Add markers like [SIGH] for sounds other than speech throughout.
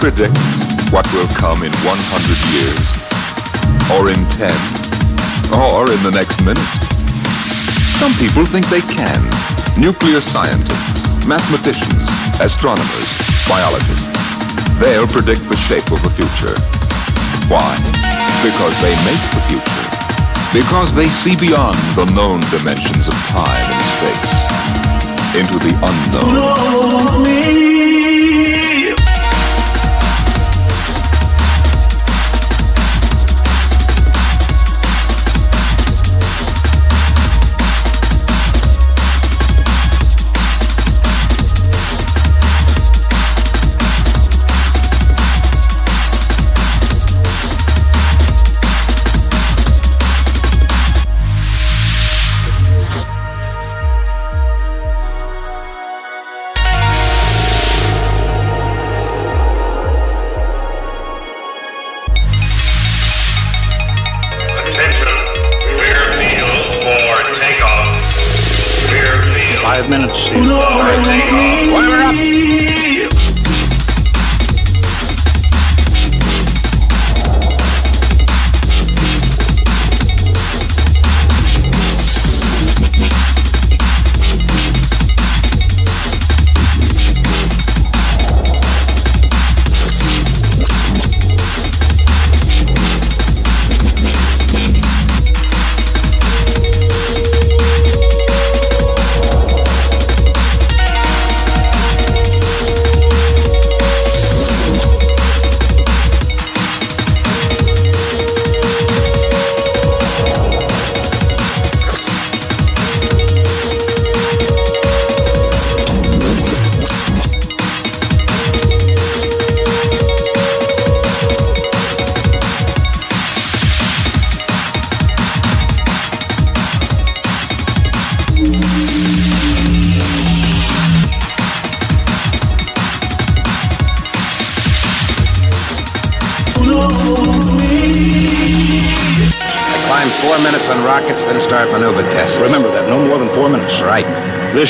Predict what will come in 100 years? Or in 10? Or in the next minute? Some people think they can. Nuclear scientists, mathematicians, astronomers, biologists. They'll predict the shape of the future. Why? Because they make the future. Because they see beyond the known dimensions of time and space into the unknown.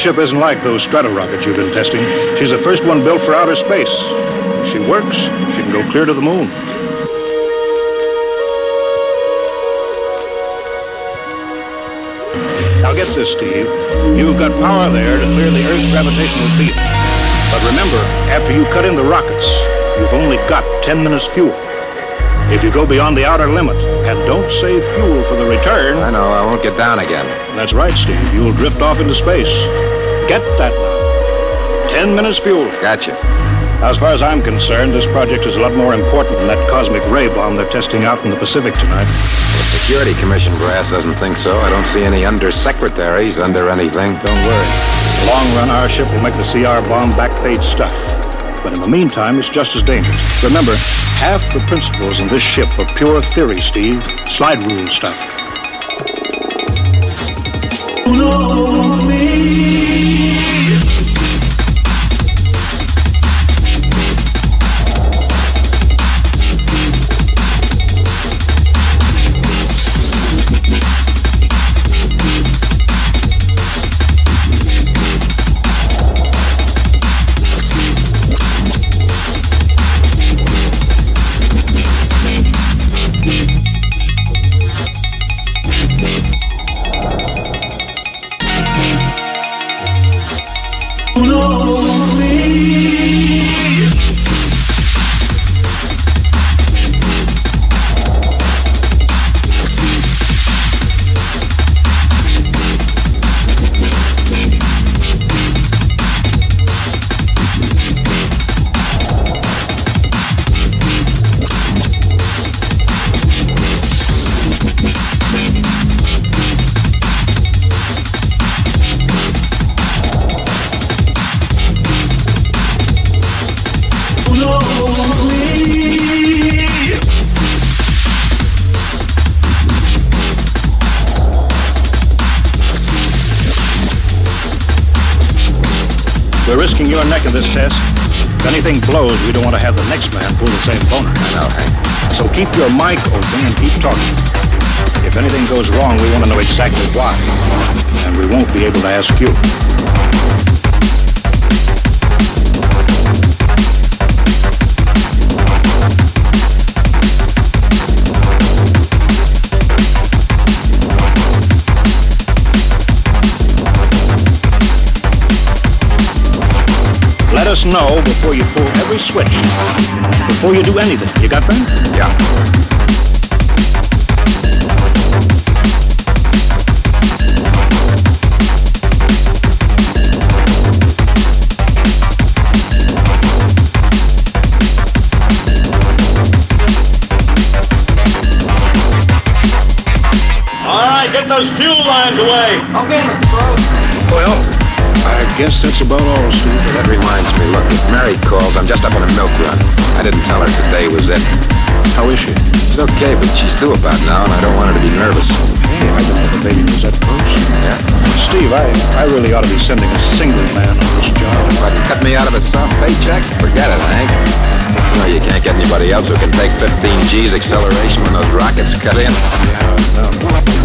Ship isn't like those stratorockets you've been testing. She's the first one built for outer space. If she works, she can go clear to the moon. Now get this, Steve. You've got power there to clear the Earth's gravitational field. But remember, after you cut in the rockets, you've only got 10 minutes fuel. If you go beyond the outer limit and don't save fuel for the return, I know, I won't get down again. that's right, Steve. You'll drift off into space. Get that now. Ten minutes fuel. Gotcha. As far as I'm concerned, this project is a lot more important than that cosmic ray bomb they're testing out in the Pacific tonight. The Security Commission brass doesn't think so. I don't see any undersecretaries under anything. Don't worry. In the long run, our ship will make the CR bomb backpage stuff. But in the meantime, it's just as dangerous. Remember, half the principles in this ship are pure theory, Steve. Slide rule stuff. We're your neck in this test. If anything blows, we don't want to have the next man pull the same boner. I know, Hank. So keep your mic open and keep talking. If anything goes wrong, we want to know exactly why. And we won't be able to ask you. Us know before you pull every switch. Before you do anything. You got that? Yeah. All right, get those fuel lines away. Okay, Well, I guess that's about all, Steve. That reminds me, look, if Mary calls, I'm just up on a milk run. I didn't tell her today was it. How is she? She's okay, but she's due about now, and I don't want her to be nervous. Hey, I didn't know the baby was that close. Yeah? Steve, I, I really ought to be sending a single man on this job. If I can cut me out of a soft paycheck, forget it, Hank. You know, you can't get anybody else who can take 15 G's acceleration when those rockets cut in. Yeah, no.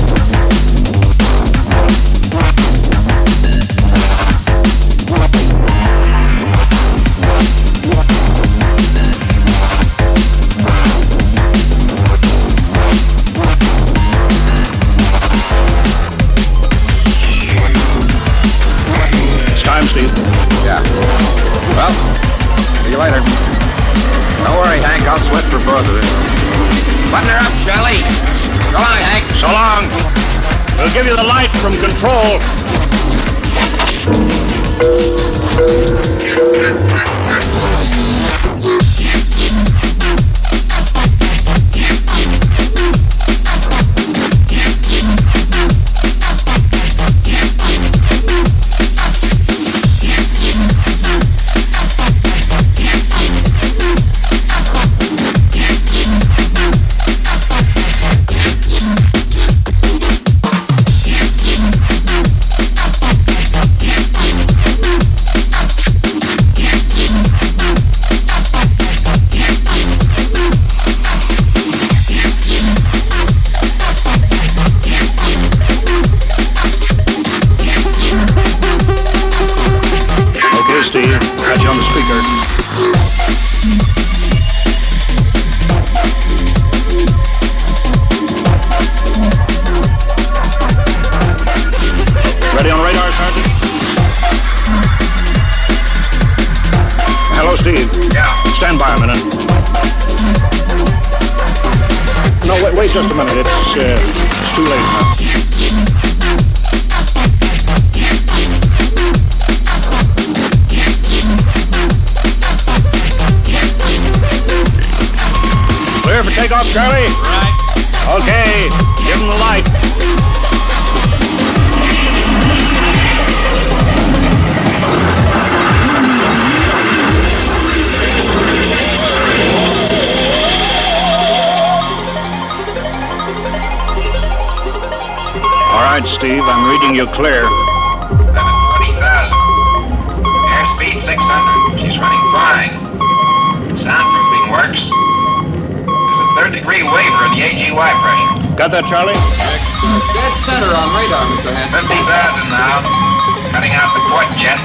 Stand by a minute. No, wait, wait just a minute. It's, uh, it's too late now. Clear for takeoff, Charlie? Right. Okay, give him the light. All right, Steve, I'm reading you clear. 720,000. Airspeed 600. She's running fine. Soundproofing works. There's a third degree waiver in the AGY pressure. Got that, Charlie? Dead center on radar, Mr. Hanson. 50,000 now. Cutting out the port jet.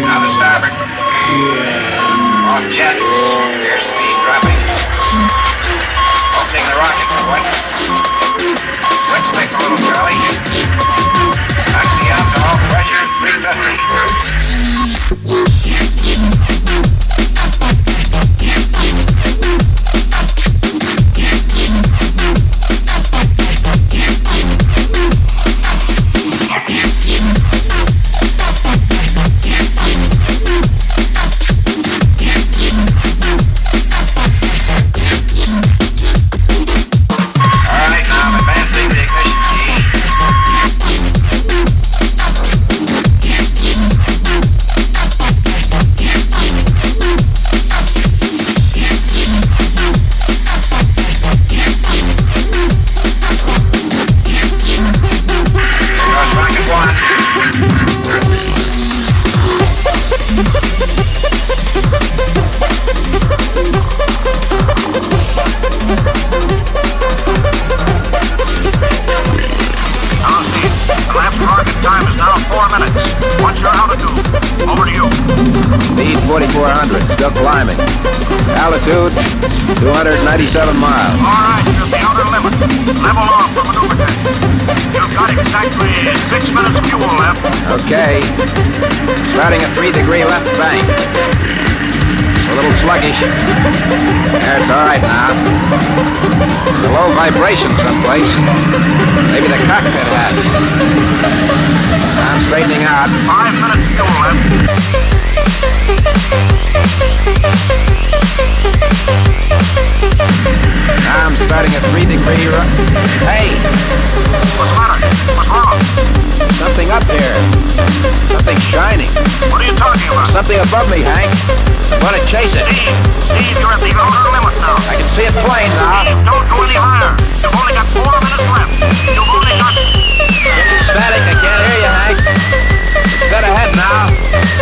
Now the starboard. Off jet. Airspeed dropping. Opening the rocket port. Switch stick a little. Taxi out to all pressure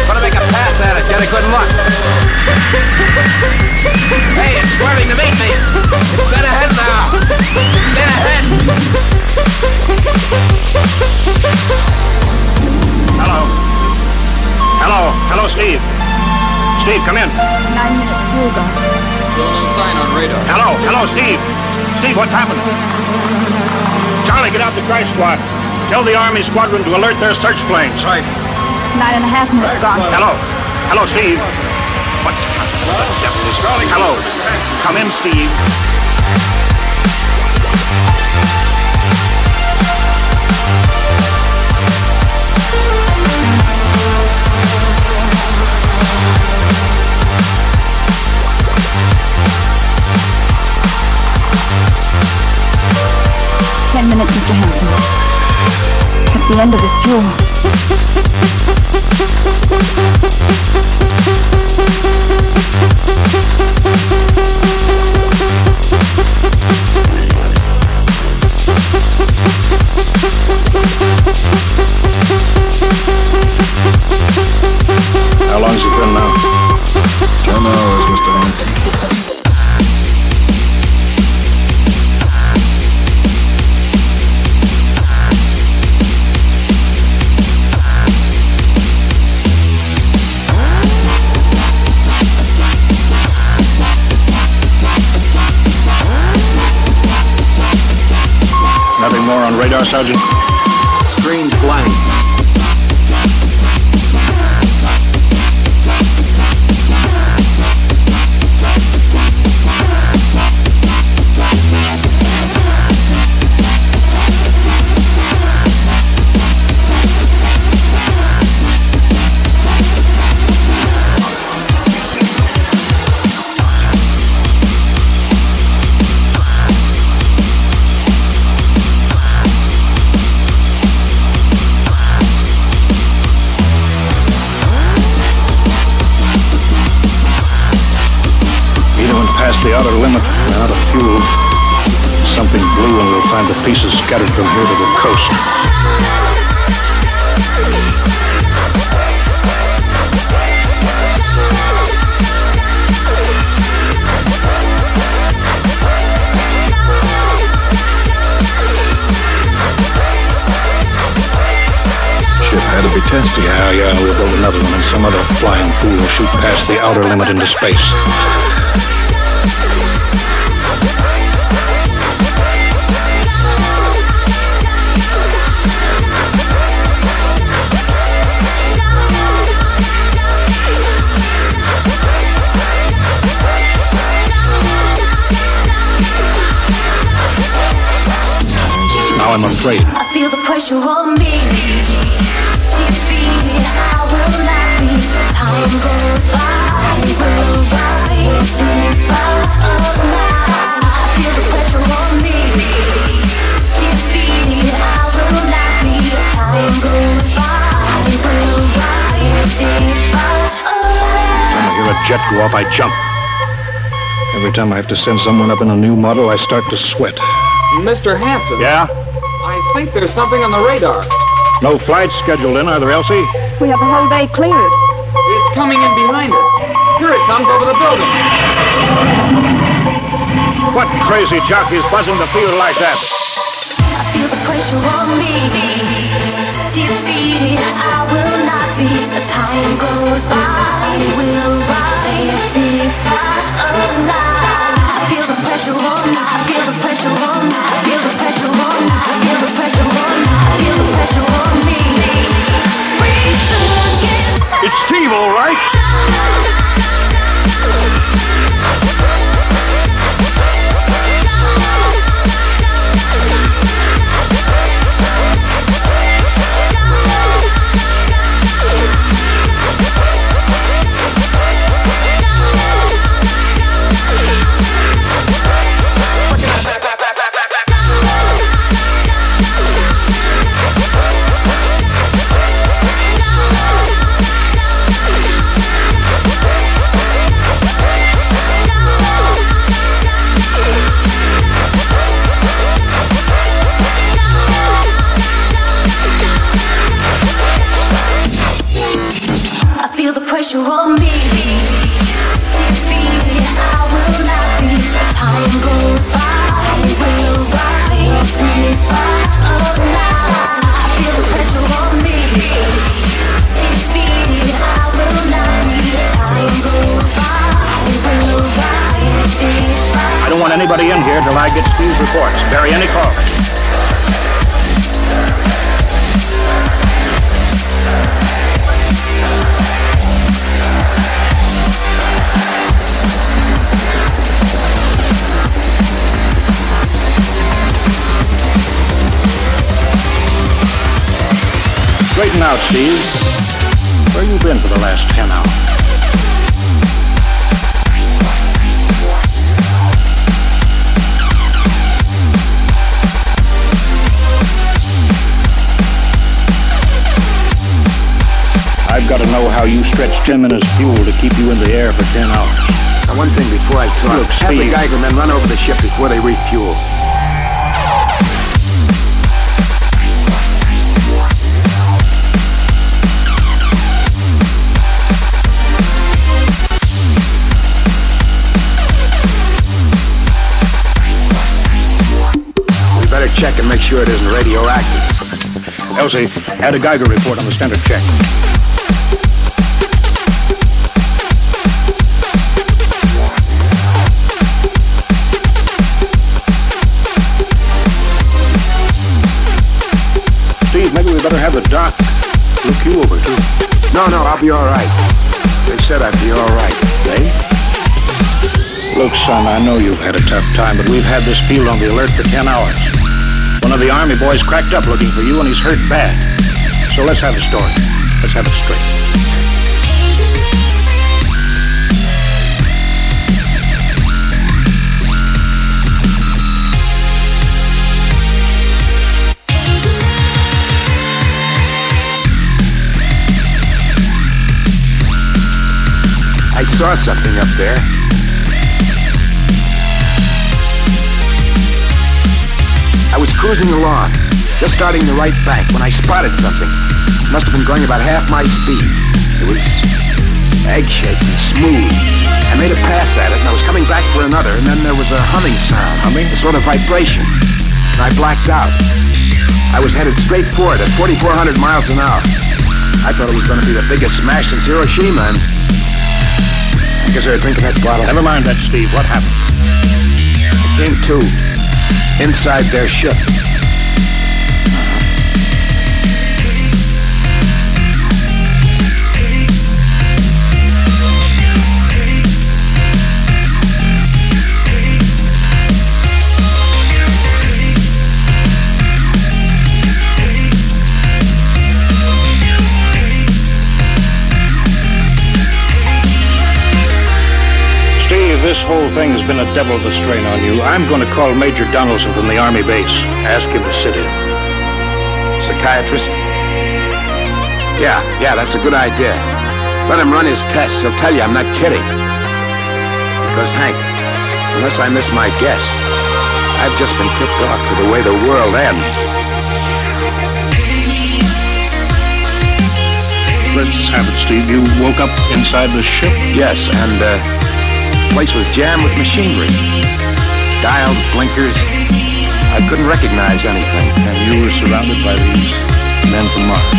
Gonna make a pass at it. Get a good look. Hey, it's swerving to meet me. It's dead ahead now. It's dead ahead. Hello. Hello. Hello, Steve. Steve, come in. Nine minutes fuel gone. Hello. Hello, Steve. Steve, what's happened? Charlie, get out the crash squad. Tell the Army squadron to alert their search planes. Right. Nine and a half minutes gone. Hello. Hello, Steve. What the devil is Charlie? Hello. Come in, Steve. Ten minutes, Mr. Hanson. That's the end of his fuel. [LAUGHS] How long's it been now? Ten hours, Mr. Hanson. Radar, Sergeant? Screen's blank. Blue and we'll find the pieces scattered from here to the coast. Ship had to be tested. Yeah, yeah, we'll build another one and some other flying fool will shoot past the outer limit into space. Now I'm afraid. I feel the pressure on me. Defeated, I will not be. Time goes by, will rise in spotlight. I feel the pressure on me. Defeated, I will not be. Time goes by, will rise in spotlight. When I hear a jet go off, I jump. Every time I have to send someone up in a new model, I start to sweat. Mr. Hanson, Yeah? I think there's something on the radar. No flights scheduled in, are there, Elsie? We have the whole day cleared. It's coming in behind us. Here it comes over the building. What crazy jockey's buzzing the field like that? I feel the pressure on me. Defeated, I will not be. As time goes by, will rise in It's Steve, all right. Steve. Where you been for the last ten hours? I've got to know how you stretch 10 minutes fuel to keep you in the air for 10 hours. Now, one thing before I talk. Look, have the Steve. Geiger men run over the ship before they refuel. Check and make sure it isn't radioactive. Elsie, add a Geiger report on the standard check. Steve, maybe we better have the doc look you over, too. No, no, I'll be all right. They said I'd be all right. They? Look, son, I know you've had a tough time, but we've had this field on the alert for 10 hours. One of the Army boys cracked up looking for you, and he's hurt bad. So let's have the story. Let's have it straight. I saw something up there. I was cruising along, just starting the right bank, when I spotted something. Must have been going about half my speed. It was egg-shaped and smooth. I made a pass at it, and I was coming back for another, and then there was a humming sound. Humming? A sort of vibration. And I blacked out. I was headed straight for it at 4,400 miles an hour. I thought it was going to be the biggest smash since Hiroshima, and I guess they were drinking that bottle. Never mind that, Steve. What happened? It came to inside their ship. Thing's been a devil of a strain on you. I'm going to call Major Donaldson from the Army base. Ask him to sit in. Psychiatrist? Yeah, yeah, that's a good idea. Let him run his tests. He'll tell you I'm not kidding. Because, Hank, unless I miss my guess, I've just been tipped off to the way the world ends. Let's have it, Steve. You woke up inside the ship? Yes, and, uh, place was jammed with machinery. Dials, blinkers. I couldn't recognize anything. And you were surrounded by these men from Mars.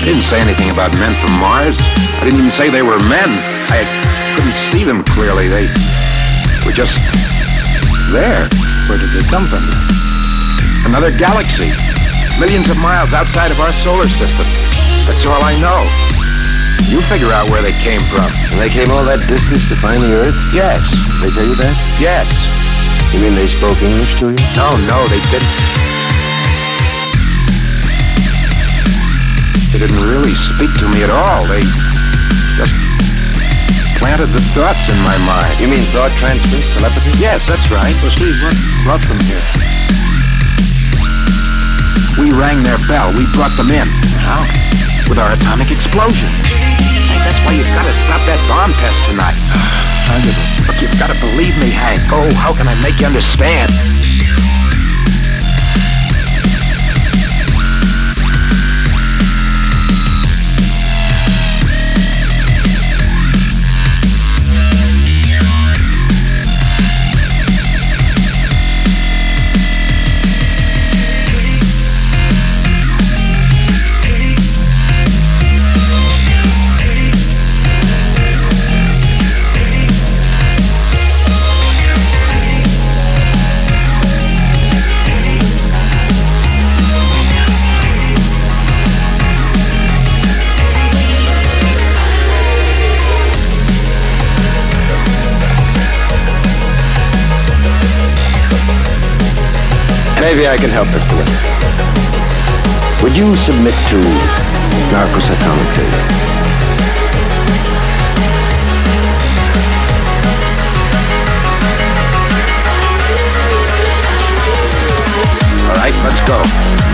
I didn't say anything about men from Mars. I didn't even say they were men. I couldn't see them clearly. They were just there. Where did they come from? Another galaxy. Millions of miles outside of our solar system. That's all I know. You figure out where they came from. And they came all that distance to find the Earth? Yes. They tell you that? Yes. You mean they spoke English to you? No, no, they didn't. They didn't really speak to me at all. They just planted the thoughts in my mind. You mean thought transfer, telepathy? Yes, that's right. Well, Steve, what brought them here? We rang their bell. We brought them in. How? With our atomic explosion. That's why you've got to stop that bomb test tonight. [SIGHS] I get it. Look, you've got to believe me, Hank. Oh, how can I make you understand? Maybe I can help, Mr. Weston. Would you submit to narcocytometry? All right, let's go.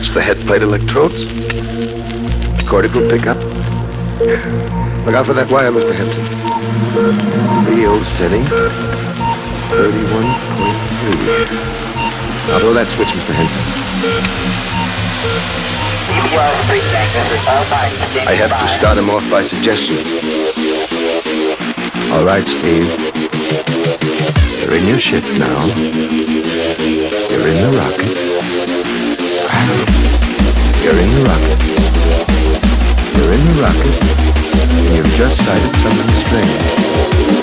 Attach the head plate electrodes. Cortical pickup. Look out for that wire, Mr. Hanson. Rio setting. 31.3. Now throw that switch, Mr. Hanson. I have to start him off by suggestion. All right, Steve. You're in your shift now. You're in the rocket. You're in the rocket. You're in the rocket. You've just sighted something strange.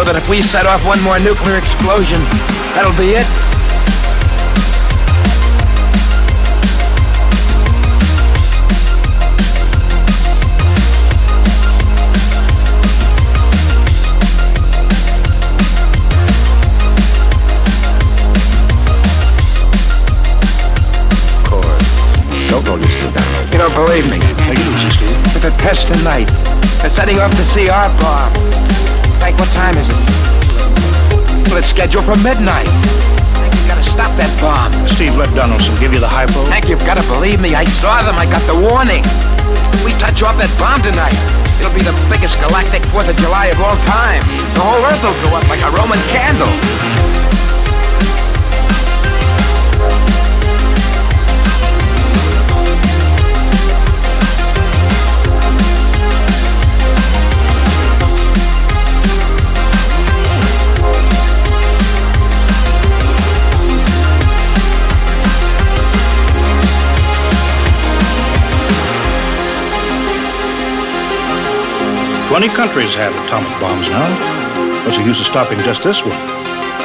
So that if we set off one more nuclear explosion, that'll be it. Of course. Don't roll your sleep. You don't believe me? It easy, Steve. Look at test tonight. They're setting off the CR bomb. Frank, what time is it? Well, it's scheduled for midnight. You gotta stop that bomb. Steve, let Donaldson give you the hypo. Hank, you've gotta believe me. I saw them. I got the warning. If we touch off that bomb tonight, it'll be the biggest galactic 4th of July of all time. The whole Earth will go up like a Roman candle. Twenty countries have atomic bombs now. What's the use of stopping just this one?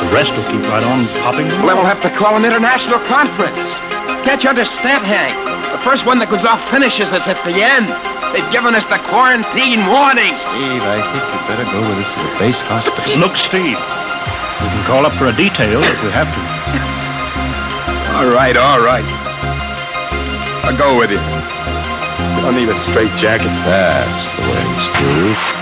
The rest will keep right on popping. them. Well, we'll have to call an international conference. Can't you understand, Hank? The first one that goes off finishes us at the end. They've given us the quarantine warning. Steve, I think you'd better go with us to the base hospital. Look, Steve. We can call up for a detail if we have to. All right, all right. I'll go with you. I'll need a straight jacket. That's thanks to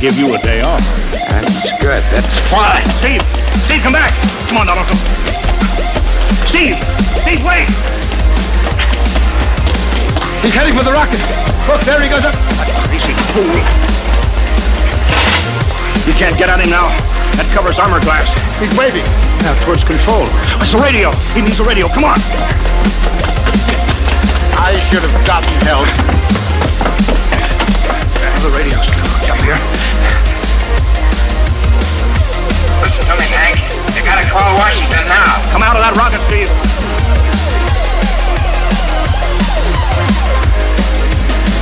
give you a day off. That's good. That's fine. Steve! Steve, come back! Come on, Donaldson. Steve! Steve, wait! He's heading for the rocket. Look, there he goes up. A crazy fool. You can't get at him now. That covers armor glass. He's waving. Now towards control. It's the radio. He needs the radio. Come on. I should have gotten help. The radio's up here. Listen to me, Hank. You gotta call Washington now. Come out of that rocket, Steve.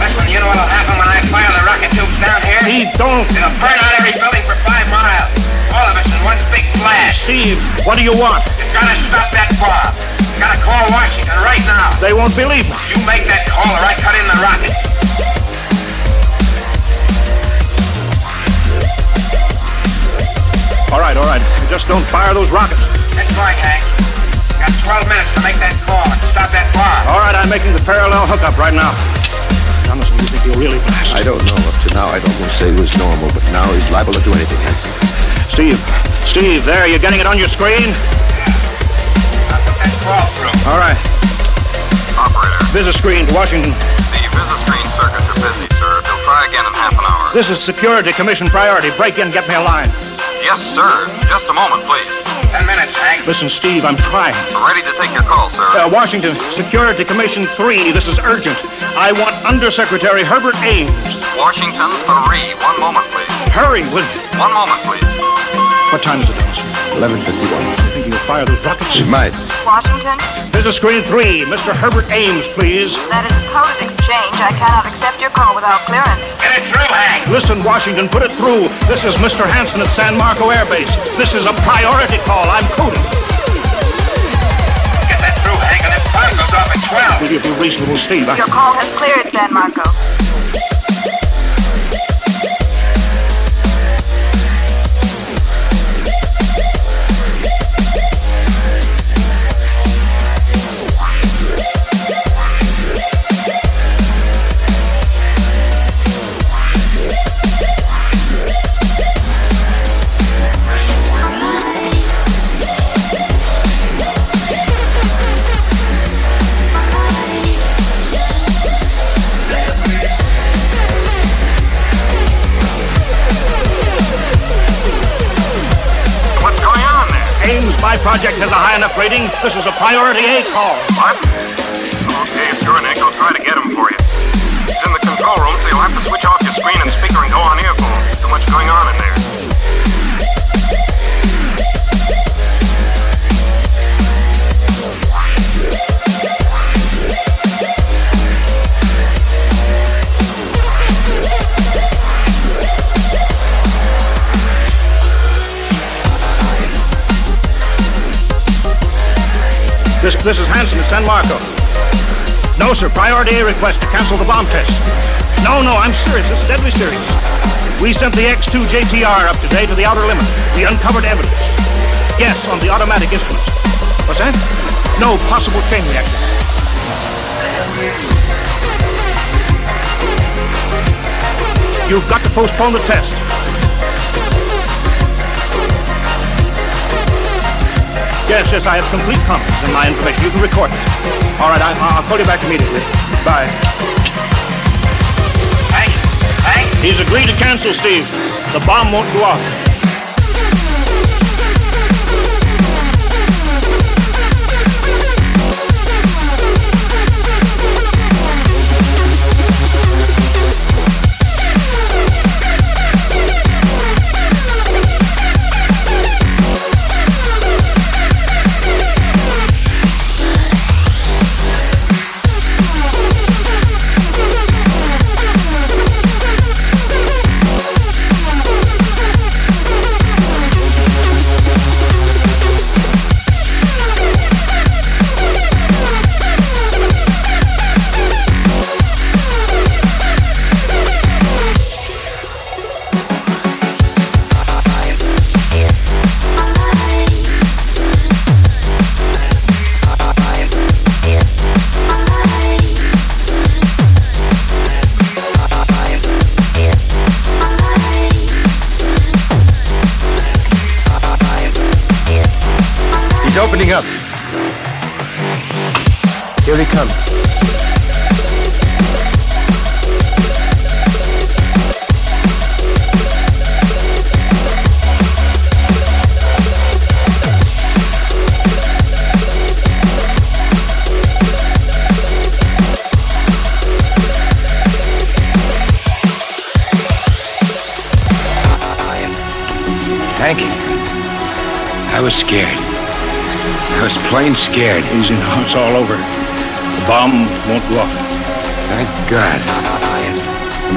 Listen, you know what'll happen when I fire the rocket tubes down here? Steve, don't. It'll burn out every building for five miles. All of us in one big flash. Steve, what do you want? You gotta stop that bomb. You gotta call Washington right now. They won't believe me. You make that call or I cut in the rocket. All right, all right. Just don't fire those rockets. That's right, Hank. Got 12 minutes to make that call and stop that bomb. All right, I'm making the parallel hookup right now. Jonathan, you think he'll really blast? I don't know. Up to now, I'd almost say he was normal, but now he's liable to do anything. Hanson. Steve, Steve, there, you're getting it on your screen? I'll put that call through. All right. Operator, Visit screen to Washington. the visit screen circuits are busy, sir. They'll try again in half an hour. This is Security Commission priority. Break in, get me a line. Yes, sir. Just a moment, please. Ten minutes, Hank. Listen, Steve, I'm trying. Ready to take your call, sir. Uh, Washington, Security Commission 3, this is urgent. I want Undersecretary Herbert Ames. Washington 3. One moment, please. Hurry, will you? One moment, please. What time is it, Dawson? 1151. You think you'll fire those rockets? She might. Washington, Visit screen 3, Mr. Herbert Ames, please. that is a coded exchange. I cannot accept your call without clearance. Get it through, Hank. Listen, Washington, put it through. This is Mr. Hanson at San Marco Air Base. This is a priority call. I'm coding. Get that through, Hank, and if bomb goes off at 12. Will you be reasonable, Steve? Your call has cleared, San Marco. Project has a high enough rating, this is a priority A call. What? Okay, sure, Nick. I'll try to get him for you. He's in the control room, so you'll have to switch off your screen and speaker and go on earphone. Too much going on in there. This, is Hanson at San Marco. No, sir. Priority A request to cancel the bomb test. No, no, I'm serious. Is deadly serious. We sent the X2 JTR up today to the outer limit. We uncovered evidence. Yes, on the automatic instruments. What's that? No possible chain reaction. You've got to postpone the test. Yes, yes, I have complete confidence in my information. You can record it. All right, I, I'll call you back immediately. Bye. Hank? Hank? He's agreed to cancel, Steve. The bomb won't go off. Scared. Easy now, it's all over. The bomb won't go off. Thank God.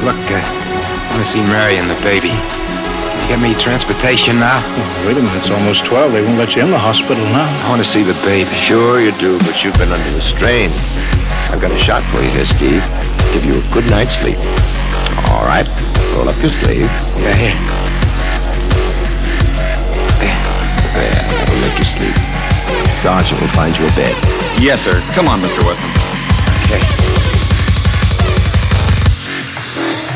Look, uh, I want to see Mary and the baby. You get me transportation now? Oh, wait a minute, it's almost 12. They won't let you in the hospital now. I want to see the baby. Sure you do, but you've been under the strain. I've got a shot for you here, Steve. Give you a good night's sleep. All right. Roll up your sleeve. Yeah, here. There, that'll make you sleep. Sergeant will find you a bed. Yes, sir. Come on, Mr. Weston. Okay.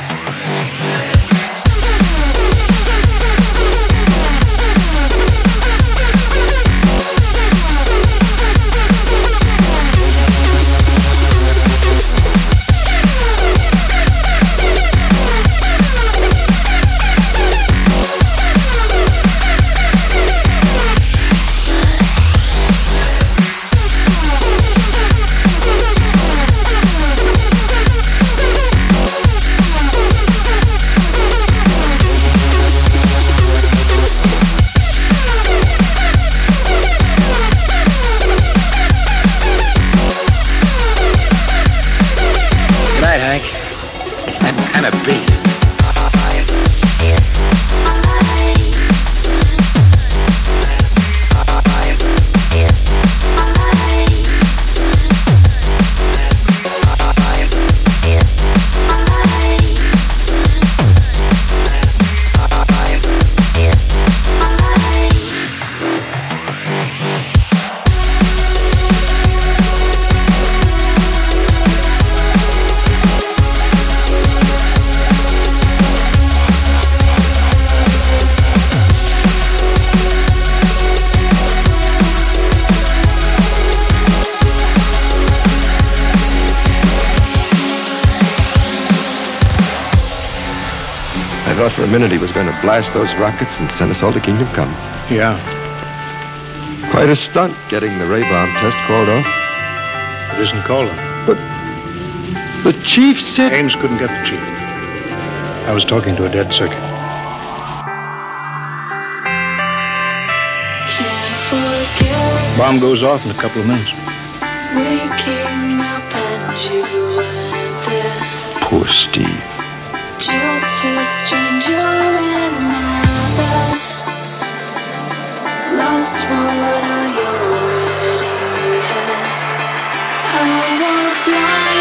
Thought for a minute he was going to blast those rockets and send us all to Kingdom Come. Yeah. Quite a stunt getting the ray bomb test called off. It isn't called off. But the chief said. Ames couldn't get the chief. I was talking to a dead circuit. Bomb goes off in a couple of minutes. waking up and you weren't there. Poor Steve. Just a stranger in bed. Lost what I already had. I was blind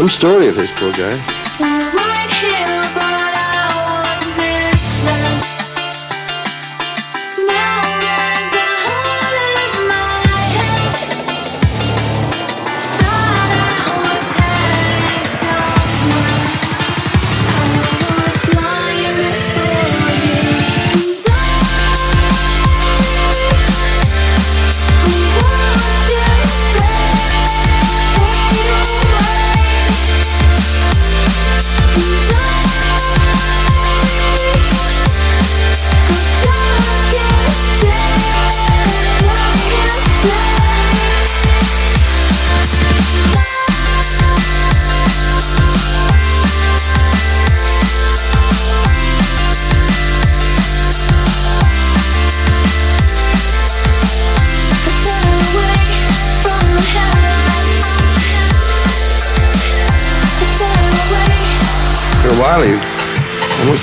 Some story of his poor guy.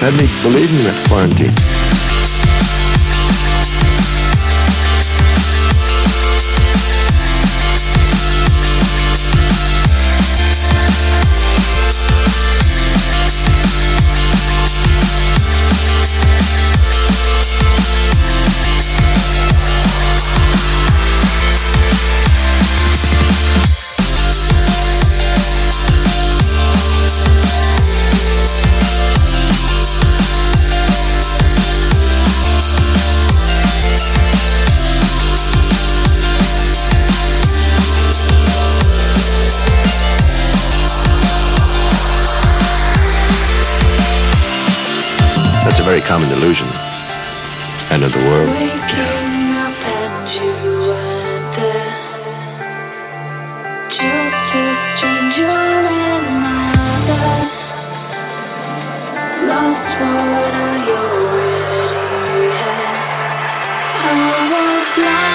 Almost had me believing that. That's a very common delusion. End of the world. Waking up and you weren't there. Just a stranger in my bed. Lost what I already had. I was blind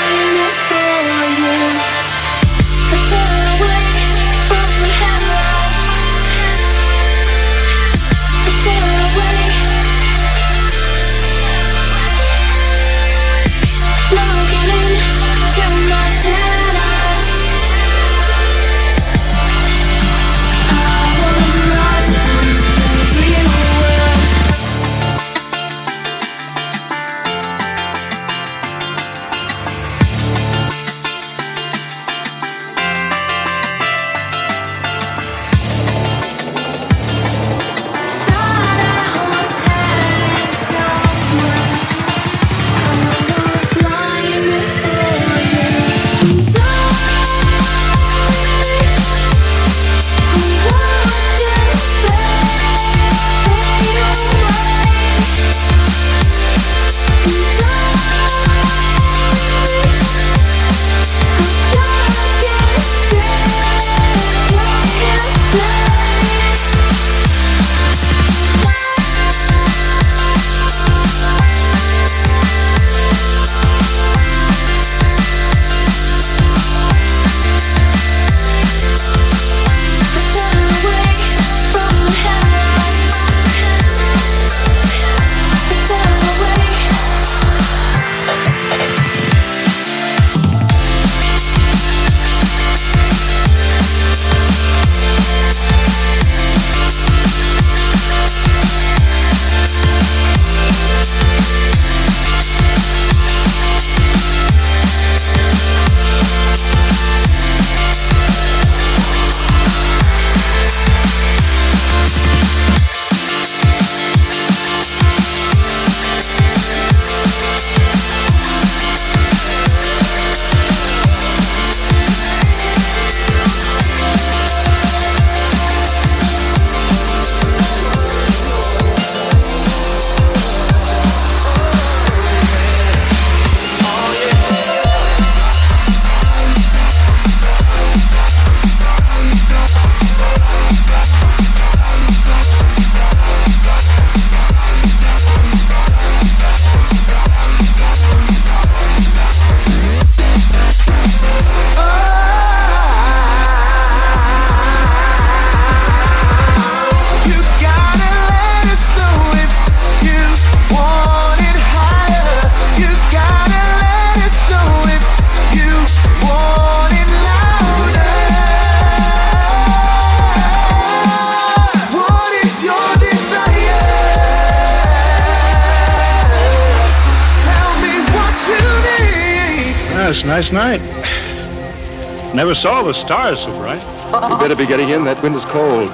Never saw the stars so bright. We better be getting in. That wind is cold.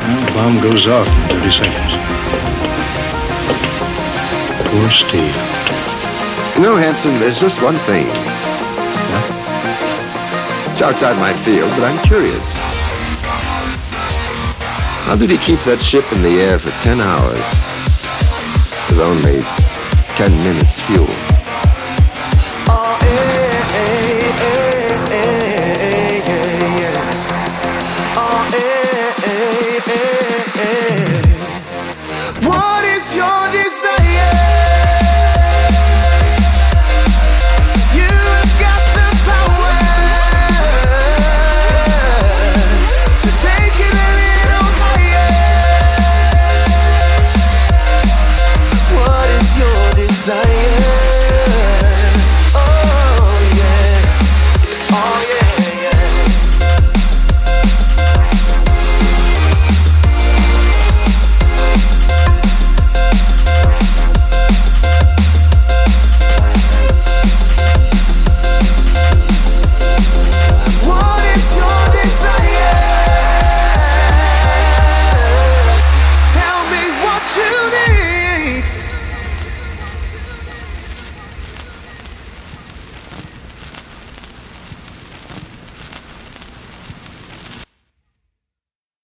Well, the bomb goes off in 30 seconds. Poor Steve. You know, Hanson, there's just one thing. It's outside my field, but I'm curious. How did he keep that ship in the air for 10 hours with only 10 minutes fuel?